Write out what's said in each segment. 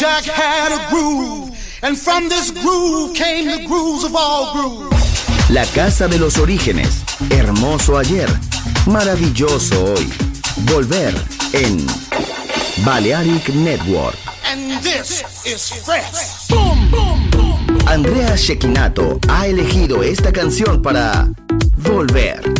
Jack had a groove, and from this groove came the grooves of all grooves. La casa de los orígenes, hermoso ayer, maravilloso hoy. Volver en Balearic Network. And this is fresh. Boom, boom, boom. Andrea Shekinato ha elegido esta canción para Volver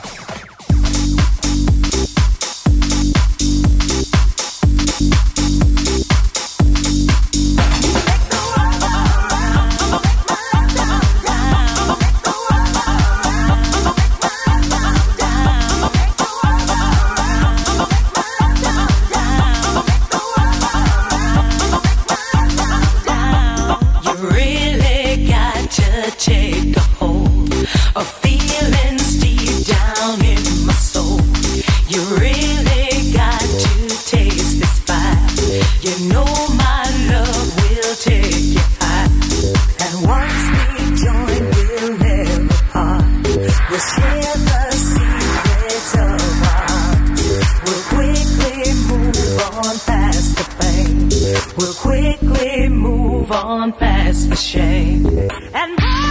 on past the shame. And I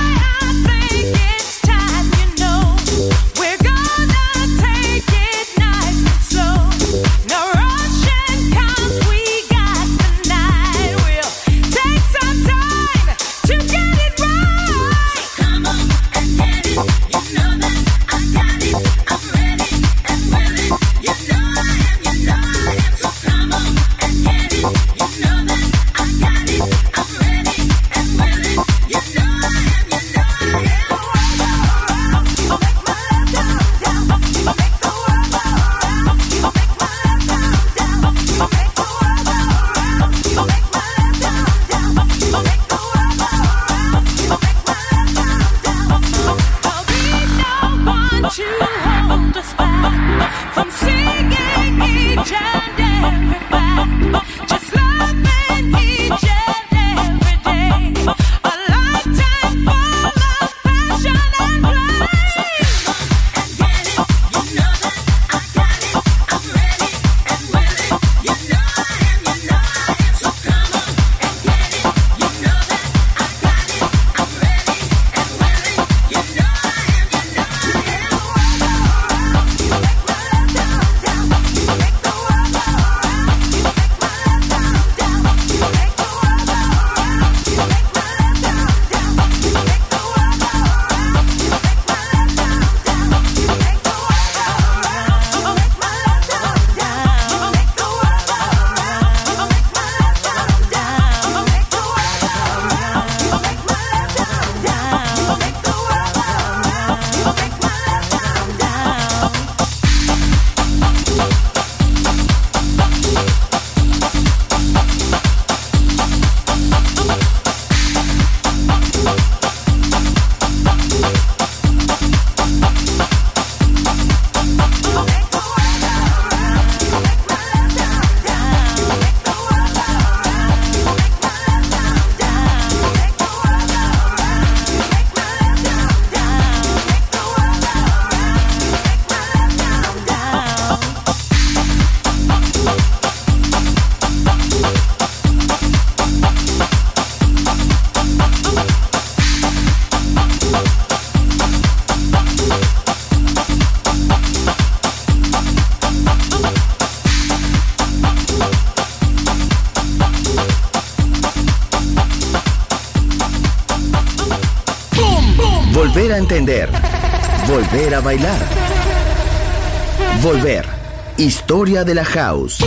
historia de la house.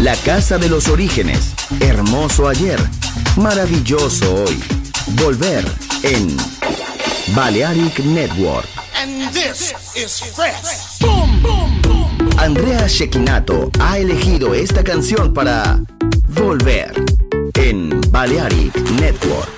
La casa de los orígenes, hermoso ayer, maravilloso hoy. Volver en Balearic Network. And this is fresh. Boom, boom, boom. Andrea Shekinato ha elegido esta canción para volver. Balearic Network.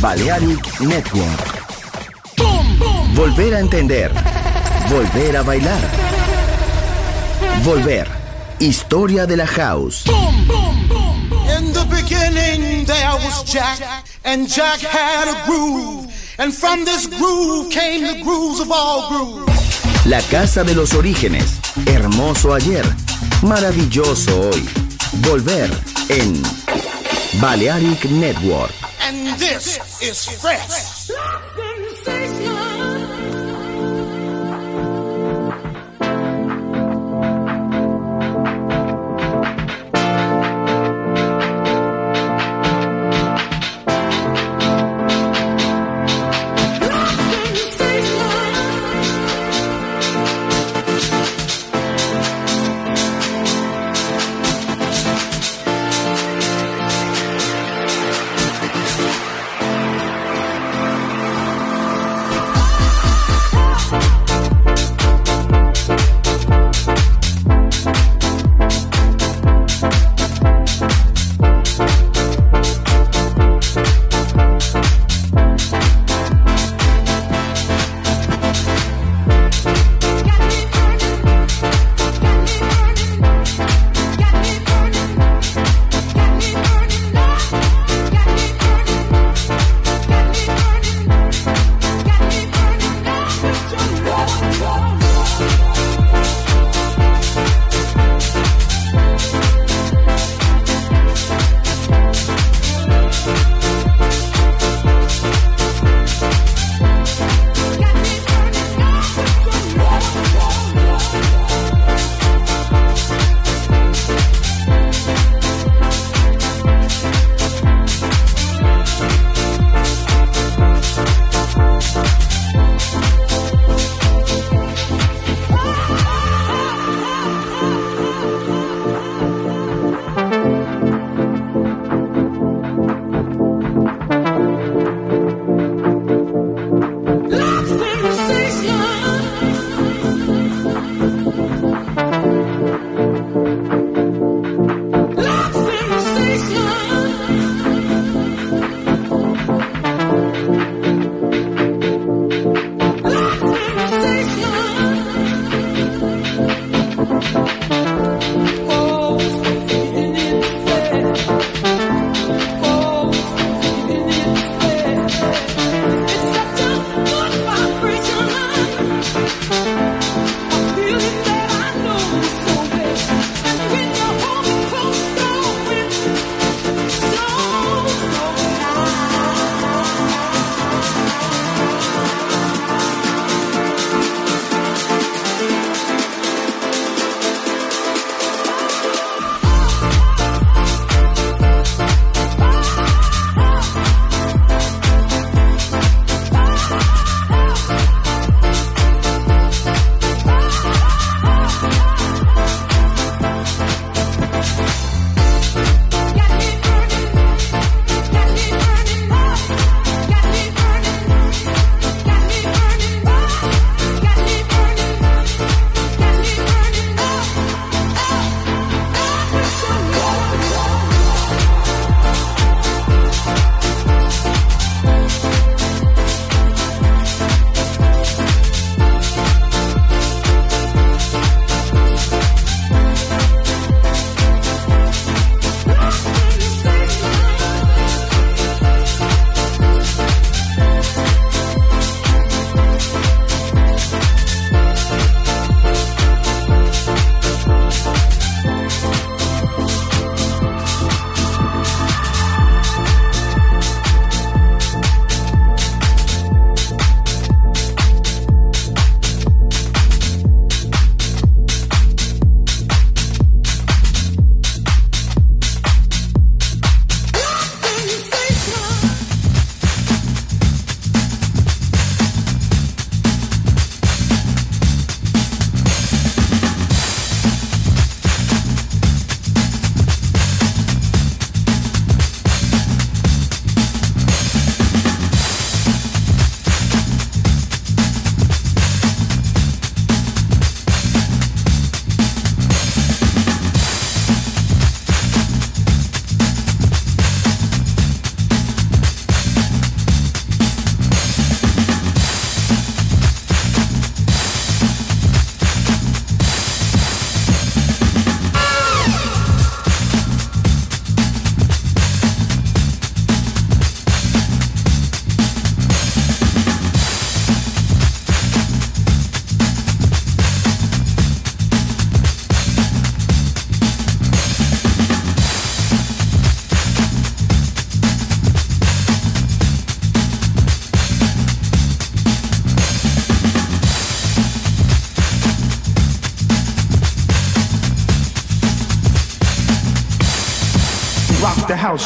Balearic Network. Volver a entender. Volver a bailar. Volver. Historia de la house. In the beginning there was Jack, and Jack had a groove. And from this groove came the grooves of all grooves. La casa de los orígenes. Hermoso ayer. Maravilloso hoy. Volver en Balearic Network. And this is fresh.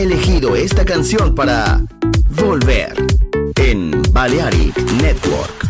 ha elegido esta canción para volver en Balearic Network.